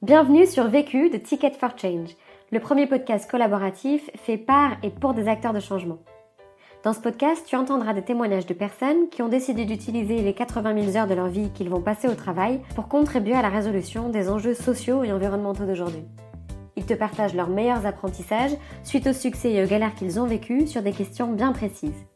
Bienvenue sur Vécu de Ticket for Change, le premier podcast collaboratif fait par et pour des acteurs de changement. Dans ce podcast, tu entendras des témoignages de personnes qui ont décidé d'utiliser les 80 000 heures de leur vie qu'ils vont passer au travail pour contribuer à la résolution des enjeux sociaux et environnementaux d'aujourd'hui. Ils te partagent leurs meilleurs apprentissages suite au succès et aux galères qu'ils ont vécues sur des questions bien précises.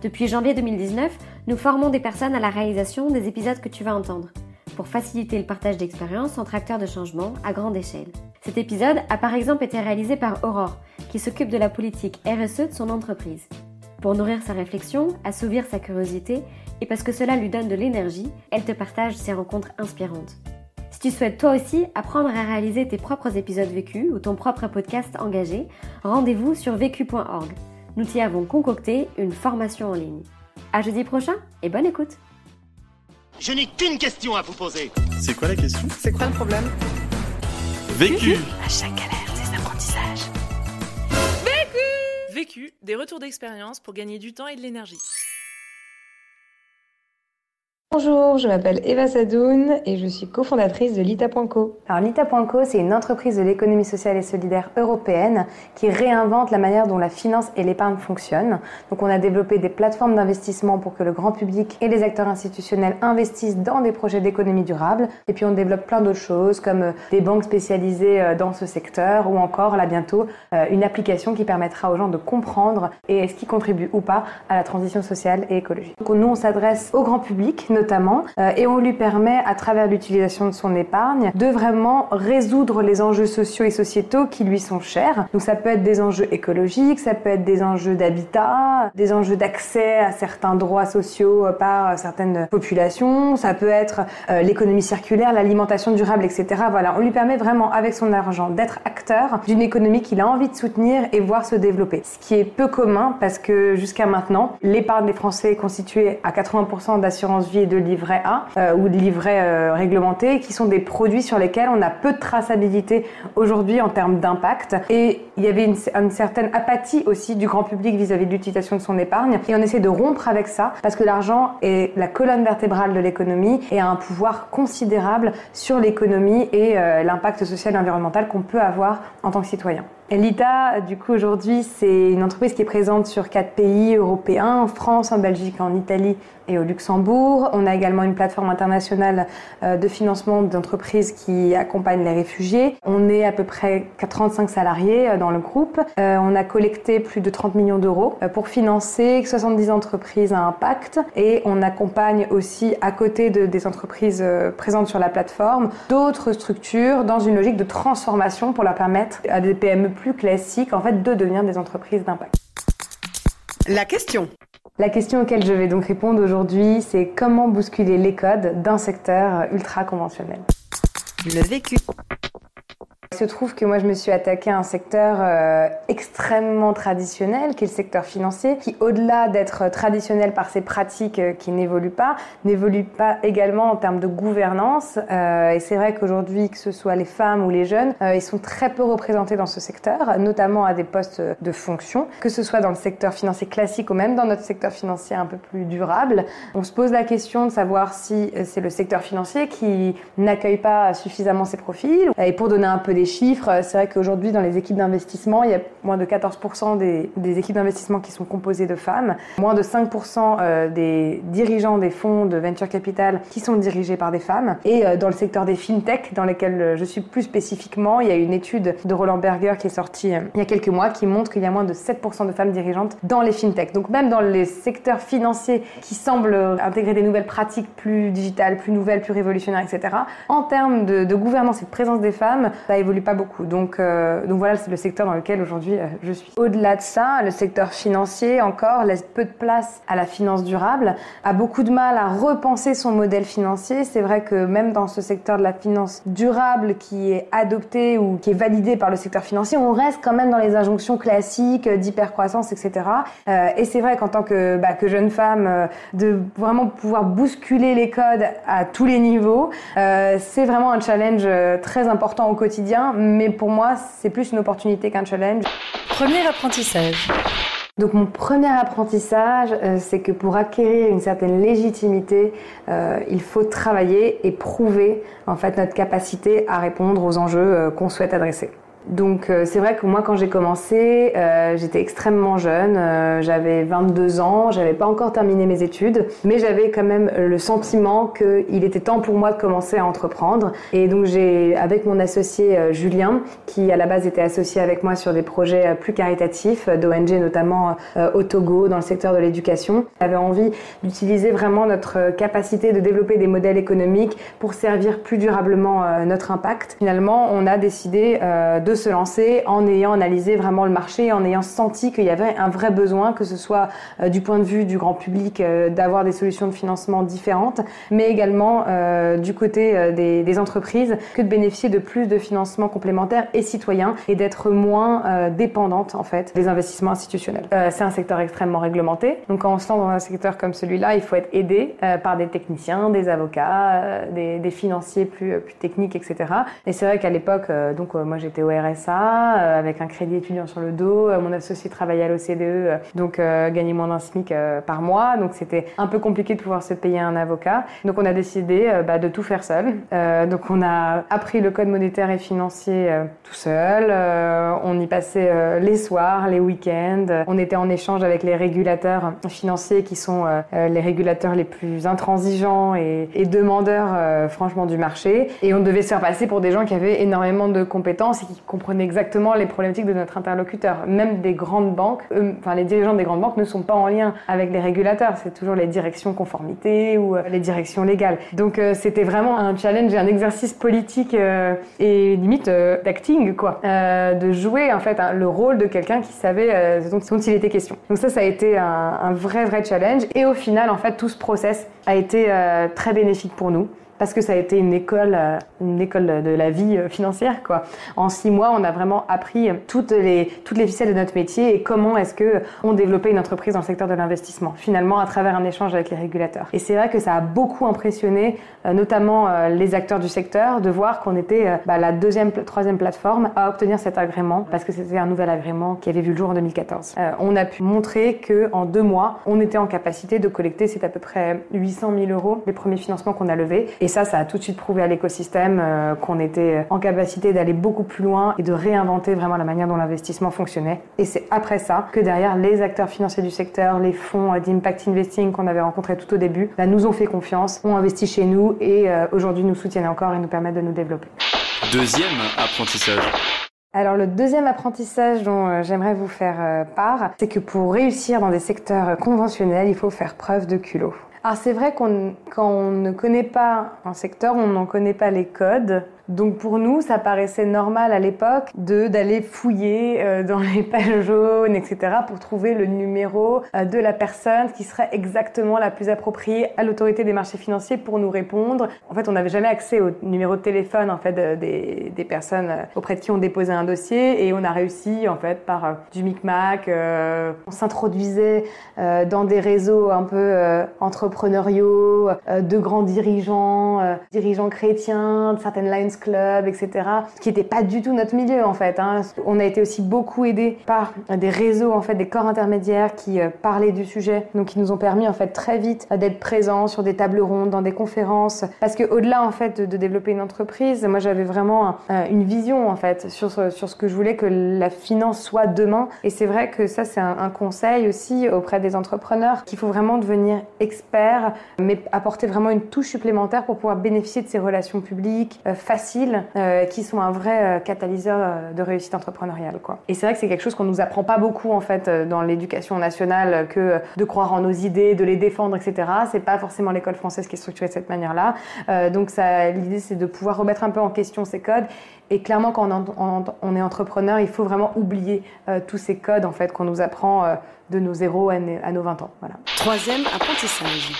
Depuis janvier 2019, nous formons des personnes à la réalisation des épisodes que tu vas entendre pour faciliter le partage d'expériences entre acteurs de changement à grande échelle. Cet épisode a par exemple été réalisé par Aurore, qui s'occupe de la politique RSE de son entreprise. Pour nourrir sa réflexion, assouvir sa curiosité et parce que cela lui donne de l'énergie, elle te partage ses rencontres inspirantes. Si tu souhaites toi aussi apprendre à réaliser tes propres épisodes vécus ou ton propre podcast engagé, rendez-vous sur vécu.org. Nous t'y avons concocté une formation en ligne. À jeudi prochain et bonne écoute je n'ai qu'une question à vous poser. C'est quoi la question? C'est quoi le problème? Vécu À chaque galère, des apprentissages. Vécu Vécu, des retours d'expérience pour gagner du temps et de l'énergie. Bonjour, je m'appelle Eva Sadoun et je suis cofondatrice de Lita.co. Alors Lita.co, c'est une entreprise de l'économie sociale et solidaire européenne qui réinvente la manière dont la finance et l'épargne fonctionnent. Donc on a développé des plateformes d'investissement pour que le grand public et les acteurs institutionnels investissent dans des projets d'économie durable. Et puis on développe plein d'autres choses comme euh, des banques spécialisées euh, dans ce secteur ou encore là bientôt euh, une application qui permettra aux gens de comprendre et est-ce qu'ils contribuent ou pas à la transition sociale et écologique. Donc nous on s'adresse au grand public, notamment, euh, et on lui permet, à travers l'utilisation de son épargne, de vraiment résoudre les enjeux sociaux et sociétaux qui lui sont chers. Donc ça peut être des enjeux écologiques, ça peut être des enjeux d'habitat, des enjeux d'accès à certains droits sociaux euh, par certaines populations, ça peut être euh, l'économie circulaire, l'alimentation durable, etc. Voilà, on lui permet vraiment, avec son argent, d'être acteur d'une économie qu'il a envie de soutenir et voir se développer. Ce qui est peu commun parce que jusqu'à maintenant, l'épargne des Français est constituée à 80% d'assurance vie et de livret A euh, ou de livret euh, réglementé, qui sont des produits sur lesquels on a peu de traçabilité aujourd'hui en termes d'impact. Et il y avait une, certaine apathie aussi du grand public vis-à-vis de l'utilisation de son épargne. Et on essaie de rompre avec ça parce que l'argent est la colonne vertébrale de l'économie et a un pouvoir considérable sur l'économie et euh, l'impact social et environnemental qu'on peut avoir en tant que citoyen. Elita, du coup, aujourd'hui, c'est une entreprise qui est présente sur quatre pays européens, en France, en Belgique, en Italie et au Luxembourg. On a également une plateforme internationale euh, de financement d'entreprises qui accompagne les réfugiés. On est à peu près 35 salariés euh, dans le groupe. Euh, on a collecté plus de 30 millions d'euros pour financer 70 entreprises à impact et on accompagne aussi à côté de, des entreprises présentes sur la plateforme d'autres structures dans une logique de transformation pour leur permettre à des PME plus classiques en fait de devenir des entreprises d'impact. La question. La question auquel je vais donc répondre aujourd'hui, c'est comment bousculer les codes d'un secteur ultra conventionnel. Le vécu. Il se trouve que moi je me suis attaqué à un secteur euh, extrêmement traditionnel qui est le secteur financier qui au-delà d'être traditionnel par ses pratiques euh, qui n'évoluent pas, n'évolue pas également en termes de gouvernance euh, et c'est vrai qu'aujourd'hui que ce soit les femmes ou les jeunes, ils sont très peu représentés dans ce secteur, notamment à des postes de fonction, que ce soit dans le secteur financier classique ou même dans notre secteur financier un peu plus durable. On se pose la question de savoir si c'est le secteur financier qui n'accueille pas suffisamment ses profils et pour donner un peu des chiffres, c'est vrai qu'aujourd'hui, dans les équipes d'investissement, il y a moins de 14% des, équipes d'investissement qui sont composées de femmes, moins de 5% euh, des dirigeants des fonds de venture capital qui sont dirigés par des femmes. Et euh, dans le secteur des fintech, dans lesquels je suis plus spécifiquement, il y a une étude de Roland Berger qui est sortie euh, il y a quelques mois qui montre qu'il y a moins de 7% de femmes dirigeantes dans les fintech. Donc même dans les secteurs financiers qui semblent intégrer des nouvelles pratiques plus digitales, plus nouvelles, plus révolutionnaires, etc., en termes de, gouvernance et de présence des femmes, ça évolue pas beaucoup. Donc, euh, donc voilà, c'est le secteur dans lequel aujourd'hui euh, je suis. Au-delà de ça, le secteur financier encore laisse peu de place à la finance durable, a beaucoup de mal à repenser son modèle financier. C'est vrai que même dans ce secteur de la finance durable qui est adopté ou qui est validé par le secteur financier, on reste quand même dans les injonctions classiques d'hypercroissance, etc. Euh, et c'est vrai qu'en tant que, bah, que jeune femme, euh, de vraiment pouvoir bousculer les codes à tous les niveaux, euh, c'est vraiment un challenge euh, très important au quotidien mais pour moi, c'est plus une opportunité qu'un challenge. Premier apprentissage. Donc mon premier apprentissage, euh, c'est que pour acquérir une certaine légitimité, euh, il faut travailler et prouver en fait notre capacité à répondre aux enjeux euh, qu'on souhaite adresser. Donc euh, c'est vrai que moi quand j'ai commencé, euh, j'étais extrêmement jeune, euh, j'avais 22 ans, j'avais pas encore terminé mes études, mais j'avais quand même le sentiment qu'il était temps pour moi de commencer à entreprendre. Et donc j'ai, avec mon associé Julien, qui à la base était associé avec moi sur des projets plus caritatifs, d'ONG notamment au Togo, dans le secteur de l'éducation, j'avais envie d'utiliser vraiment notre capacité de développer des modèles économiques pour servir plus durablement notre impact. Finalement, on a décidé de se lancer en ayant analysé vraiment le marché, en ayant senti qu'il y avait un vrai besoin, que ce soit euh, du point de vue du grand public, euh, d'avoir des solutions de financement différentes, mais également euh, du côté des, entreprises, que de bénéficier de plus de financements complémentaires et citoyens et d'être moins dépendante en fait des investissements institutionnels. C'est un secteur extrêmement réglementé, donc quand on se lance dans un secteur comme celui-là, il faut être aidé par des techniciens, des avocats, des, des, financiers plus, plus techniques, etc. Et c'est vrai qu'à l'époque, donc moi j'étais au RSA, euh, avec un crédit étudiant sur le dos. Euh, mon associé travaillait à l'OCDE, euh, donc gagnait moins d'un SMIC par mois. Donc c'était un peu compliqué de pouvoir se payer un avocat. Donc on a décidé bah, de tout faire seul. donc on a appris le code monétaire et financier tout seul. on y passait les soirs, les week-ends. On était en échange avec les régulateurs financiers qui sont les régulateurs les plus intransigeants et, et demandeurs franchement du marché. Et on devait se faire passer pour des gens qui avaient énormément de compétences et qui comprenait exactement les problématiques de notre interlocuteur. Même des grandes banques, enfin les dirigeants des grandes banques ne sont pas en lien avec les régulateurs. C'est toujours les directions conformité ou euh, les directions légales. Donc euh, c'était vraiment un challenge et un exercice politique euh, et limite d'acting quoi, de jouer en fait le rôle de quelqu'un qui savait dont, dont, il était question. Donc ça, ça a été un, un, vrai vrai challenge. Et au final, en fait, tout ce process a été très bénéfique pour nous parce que ça a été une école, euh, une école de la vie euh, financière. Quoi. En six mois, on a vraiment appris toutes les, toutes les ficelles de notre métier et comment est-ce que on développait une entreprise dans le secteur de l'investissement, finalement à travers un échange avec les régulateurs. Et c'est vrai que ça a beaucoup impressionné, euh, notamment les acteurs du secteur, de voir qu'on était bah, la deuxième, troisième plateforme à obtenir cet agrément, parce que c'était un nouvel agrément qui avait vu le jour en 2014. on a pu montrer que en deux mois, on était en capacité de collecter, c'est à peu près 800 000 euros les premiers financements qu'on a levés. Ça, ça a tout de suite prouvé à l'écosystème euh, qu'on était en capacité d'aller beaucoup plus loin et de réinventer vraiment la manière dont l'investissement fonctionnait. Et c'est après ça que derrière les acteurs financiers du secteur, les fonds euh, d'impact investing qu'on avait rencontrés tout au début, bah, nous ont fait confiance, ont investi chez nous et euh, aujourd'hui nous soutiennent encore et nous permettent de nous développer. Deuxième apprentissage. Alors le deuxième apprentissage dont j'aimerais vous faire part, c'est que pour réussir dans des secteurs conventionnels, il faut faire preuve de culot. Alors c'est vrai qu'on quand on ne connaît pas un secteur, on n'en connaît pas les codes. Donc pour nous, ça paraissait normal à l'époque de d'aller fouiller euh, dans les pages jaunes, etc., pour trouver le numéro euh, de la personne qui serait exactement la plus appropriée à l'autorité des marchés financiers pour nous répondre. En fait, on n'avait jamais accès au numéro de téléphone en fait des, des personnes euh, auprès de qui on déposait un dossier, et on a réussi en fait par du micmac. on s'introduisait dans des réseaux un peu entrepreneuriaux, de grands dirigeants, dirigeants chrétiens, de certaines lines Club, etc. Qui n'était pas du tout notre milieu en fait. Hein. On a été aussi beaucoup aidé par des réseaux en fait, des corps intermédiaires qui euh, parlaient du sujet, donc qui nous ont permis en fait très vite euh, d'être présents sur des tables rondes, dans des conférences, parce que au-delà en fait de, développer une entreprise, moi j'avais vraiment euh, une vision en fait sur sur ce que je voulais que la finance soit demain. Et c'est vrai que ça c'est un, conseil aussi auprès des entrepreneurs qu'il faut vraiment devenir expert, mais apporter vraiment une touche supplémentaire pour pouvoir bénéficier de ces relations publiques faciles euh, qui sont un vrai euh, catalyseur euh, de réussite entrepreneuriale. Quoi. Et c'est vrai que c'est quelque chose qu'on nous apprend pas beaucoup en fait dans l'éducation nationale que de croire en nos idées, de les défendre, etc. C'est pas forcément l'école française qui est structurée de cette manière-là. donc l'idée c'est de pouvoir remettre un peu en question ces codes. Et clairement, quand on, est entrepreneur, il faut vraiment oublier tous ces codes en fait qu'on nous apprend de nos zéros à, nos 20 ans. Voilà. Troisième apprentissage.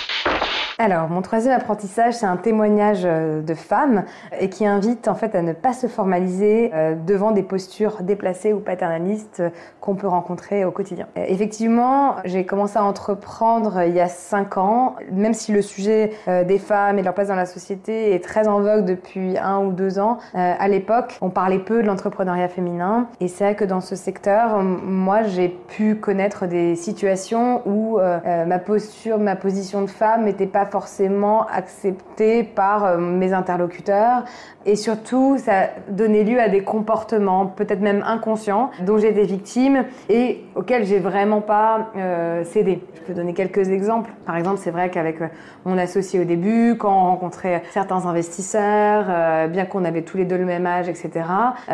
Alors, mon troisième apprentissage, c'est un témoignage euh, de femme et qui invite en fait à ne pas se formaliser euh, devant des postures déplacées ou paternalistes euh, qu'on peut rencontrer au quotidien. Effectivement, j'ai commencé à entreprendre il y a cinq ans, même si le sujet des femmes et de leur place dans la société est très en vogue depuis un ou deux ans. À l'époque, on parlait peu de l'entrepreneuriat féminin et c'est vrai que dans ce secteur, moi, j'ai pu connaître des situations où ma posture, ma position de femme n'était pas forcément accepté par euh, mes interlocuteurs. Et surtout, ça donné lieu à des comportements, peut-être même inconscients, dont j'ai été victime et auxquels j'ai vraiment pas euh, cédé. Je peux donner quelques exemples. Par exemple, c'est vrai qu'avec euh, mon associé au début, quand on rencontrait certains investisseurs, bien qu'on avait tous les deux le même âge, etc.,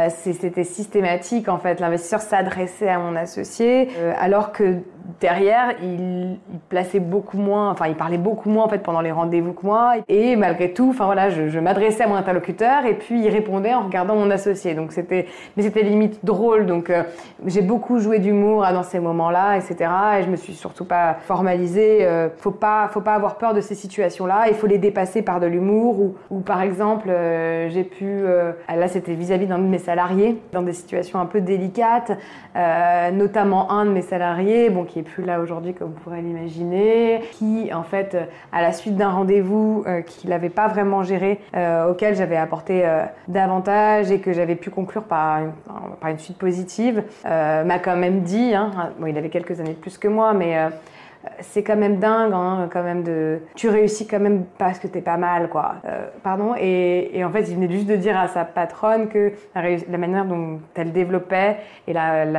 c'était systématique en fait. L'investisseur s'adressait à mon associé, alors que derrière, il, plaçait beaucoup moins, enfin, il parlait beaucoup moins en fait pendant les rendez-vous que moi. Et malgré tout, enfin voilà, je, m'adressais à mon interlocuteur et puis il répondait en regardant mon associé. Donc c'était, mais c'était limite drôle. Donc euh, j'ai beaucoup joué d'humour dans ces moments-là, etc. Et je me suis surtout pas formalisée. Euh, faut pas, faut pas avoir peur de ces situations-là. Il faut les dépasser par de l'humour ou, ou par exemple, euh, j'ai pu, euh, là c'était vis-à-vis d'un de mes salariés dans des situations un peu délicates, notamment un de mes salariés, bon qui plus là aujourd'hui comme vous pourrez l'imaginer, qui en fait à la suite d'un rendez-vous euh, qu'il n'avait pas vraiment géré, euh, auquel j'avais apporté euh, davantage et que j'avais pu conclure par une, suite positive, m'a quand même dit, hein, il avait quelques années de plus que moi, mais c'est quand même dingue, hein, quand même de. Tu réussis quand même parce que t'es pas mal, quoi. Euh, pardon. Et, en fait, il venait juste de dire à sa patronne que la, manière dont elle développait et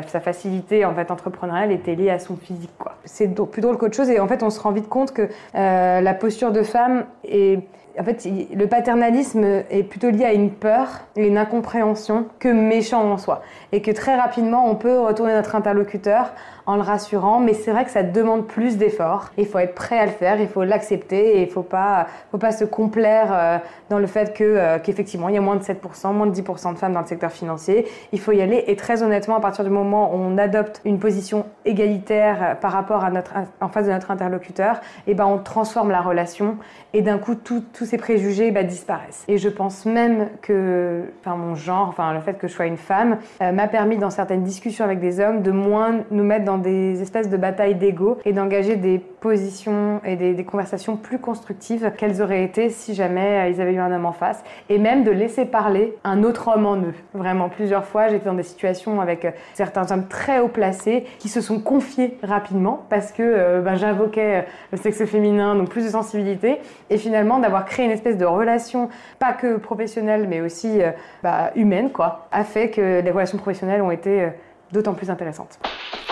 sa facilité en fait entrepreneuriale était liée à son physique. C'est plus drôle qu'autre chose. Et en fait, on se rend vite compte que euh, la posture de femme est en fait, le paternalisme est plutôt lié à une peur et une incompréhension que méchant en soi. Et que très rapidement, on peut retourner notre interlocuteur en le rassurant, mais c'est vrai que ça demande plus d'efforts. Il faut être prêt à le faire, il faut l'accepter et il faut pas, faut pas se complaire euh, dans le fait que euh, qu'effectivement il y a moins de 7%, moins de 10% de femmes dans le secteur financier. Il faut y aller et très honnêtement, à partir du moment où on adopte une position égalitaire euh, par rapport à notre, en face de notre interlocuteur, et eh ben on transforme la relation et d'un coup tous ces préjugés bah, disparaissent. Et je pense même que, enfin mon genre, enfin le fait que je sois une femme m'a permis dans certaines discussions avec des hommes de moins nous mettre dans des espèces de batailles d'ego et d'engager des positions et des, conversations plus constructives qu'elles auraient été si jamais euh, ils avaient eu un homme en face. Et même de laisser parler un autre homme en eux. Vraiment, plusieurs fois, j'étais dans des situations avec euh, certains hommes très haut placés qui se sont confiés rapidement parce que euh, ben, j'invoquais le sexe féminin, donc plus de sensibilité. Et finalement, d'avoir créé une espèce de relation, pas que professionnelle, mais aussi bah, humaine, quoi, a fait que les relations professionnelles ont été d'autant plus intéressantes.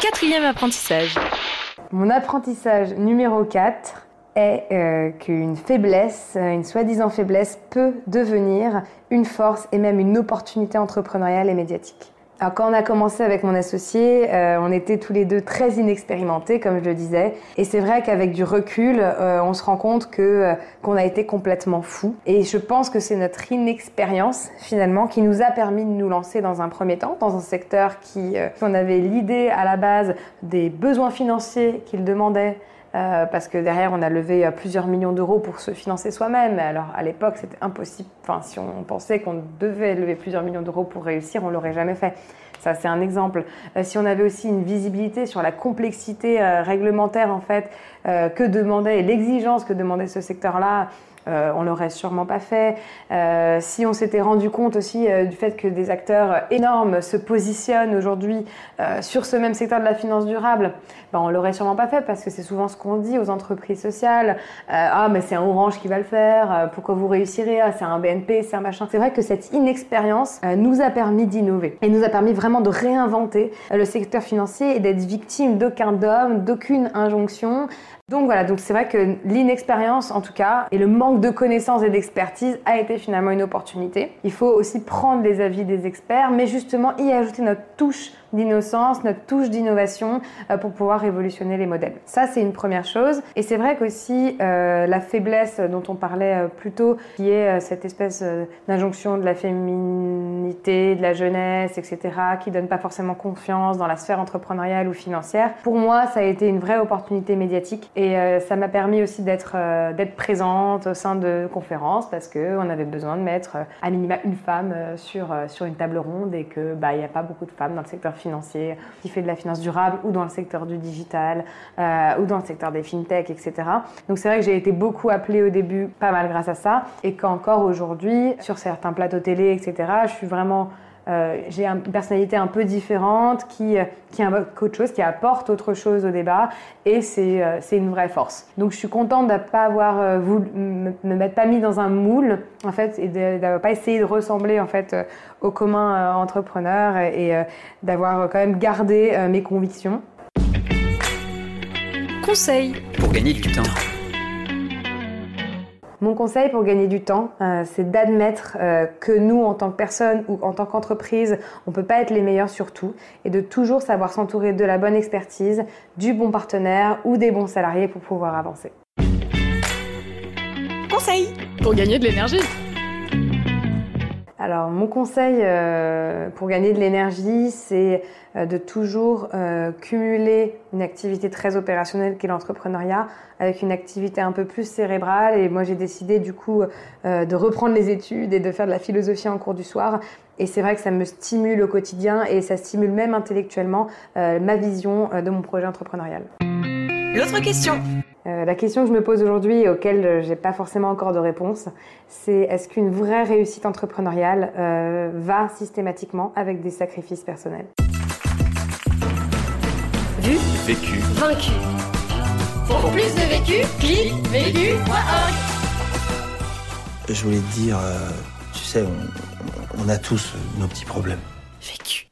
Quatrième apprentissage. Mon apprentissage numéro 4 est euh, qu'une faiblesse, une soi-disant faiblesse, peut devenir une force et même une opportunité entrepreneuriale et médiatique. Alors quand on a commencé avec mon associé, euh, on était tous les deux très inexpérimentés, comme je le disais. Et c'est vrai qu'avec du recul, euh, on se rend compte que euh, qu'on a été complètement fou. Et je pense que c'est notre inexpérience finalement qui nous a permis de nous lancer dans un premier temps dans un secteur qui, on avait l'idée à la base des besoins financiers qu'il demandait euh, parce que derrière, on a levé euh, plusieurs millions d'euros pour se financer soi-même. Alors, à l'époque, c'était impossible. Enfin, si on pensait qu'on devait lever plusieurs millions d'euros pour réussir, on l'aurait jamais fait. Ça, c'est un exemple. Euh, si on avait aussi une visibilité sur la complexité réglementaire, en fait, que demandait et l'exigence que demandait ce secteur-là, euh, on l'aurait sûrement pas fait. Euh, si on s'était rendu compte aussi euh, du fait que des acteurs énormes se positionnent aujourd'hui sur ce même secteur de la finance durable, ben on l'aurait sûrement pas fait parce que c'est souvent ce qu'on dit aux entreprises sociales. ah mais c'est un Orange qui va le faire. pourquoi vous réussirez ah, C'est un BNP, c'est un machin. C'est vrai que cette inexpérience nous a permis d'innover et nous a permis vraiment de réinventer le secteur financier et d'être victime d'aucun dogme, d'aucune injonction. Donc voilà, donc c'est vrai que l'inexpérience en tout cas et le manque de connaissances et d'expertise a été finalement une opportunité. Il faut aussi prendre les avis des experts, mais justement y ajouter notre touche d'innocence, notre touche d'innovation euh, pour pouvoir révolutionner les modèles. Ça, c'est une première chose. Et c'est vrai qu'aussi euh, la faiblesse dont on parlait euh, plus tôt, qui est cette espèce d'injonction de la féminité de la jeunesse, etc., qui donnent pas forcément confiance dans la sphère entrepreneuriale ou financière. Pour moi, ça a été une vraie opportunité médiatique et ça m'a permis aussi d'être présente au sein de conférences parce que on avait besoin de mettre à minima une femme sur une table ronde et que bah n'y a pas beaucoup de femmes dans le secteur financier qui fait de la finance durable ou dans le secteur du digital ou dans le secteur des fintech, etc. Donc c'est vrai que j'ai été beaucoup appelée au début, pas mal grâce à ça, et qu'encore aujourd'hui, sur certains plateaux télé, etc., je suis vraiment euh, j'ai une personnalité un peu différente qui, euh, qui invoque autre chose, qui apporte autre chose au débat et c'est euh, une vraie force. Donc je suis contente de ne pas avoir voulu, me, m'être pas mis dans un moule en fait et d'avoir pas essayé de ressembler en fait au commun entrepreneur et, et d'avoir quand même gardé mes convictions. Conseil pour gagner du temps. Mon conseil pour gagner du temps, euh, c'est d'admettre euh, que nous, en tant que personne ou en tant qu'entreprise, on ne peut pas être les meilleurs sur tout et de toujours savoir s'entourer de la bonne expertise, du bon partenaire ou des bons salariés pour pouvoir avancer. Conseil pour gagner de l'énergie. Alors mon conseil euh, pour gagner de l'énergie, c'est euh, de toujours euh, cumuler une activité très opérationnelle qu'est l'entrepreneuriat avec une activité un peu plus cérébrale. Et moi j'ai décidé du coup de reprendre les études et de faire de la philosophie en cours du soir. Et c'est vrai que ça me stimule au quotidien et ça stimule même intellectuellement ma vision de mon projet entrepreneurial. L'autre question euh, la question que je me pose aujourd'hui et auquel j'ai pas forcément encore de réponse, c'est est-ce qu'une vraie réussite entrepreneuriale euh, va systématiquement avec des sacrifices personnels? Vu, vécu, vaincu. Pour plus de vécu, clique vécu.org. Je voulais te dire, euh, tu sais, on, on a tous nos petits problèmes. Vécu.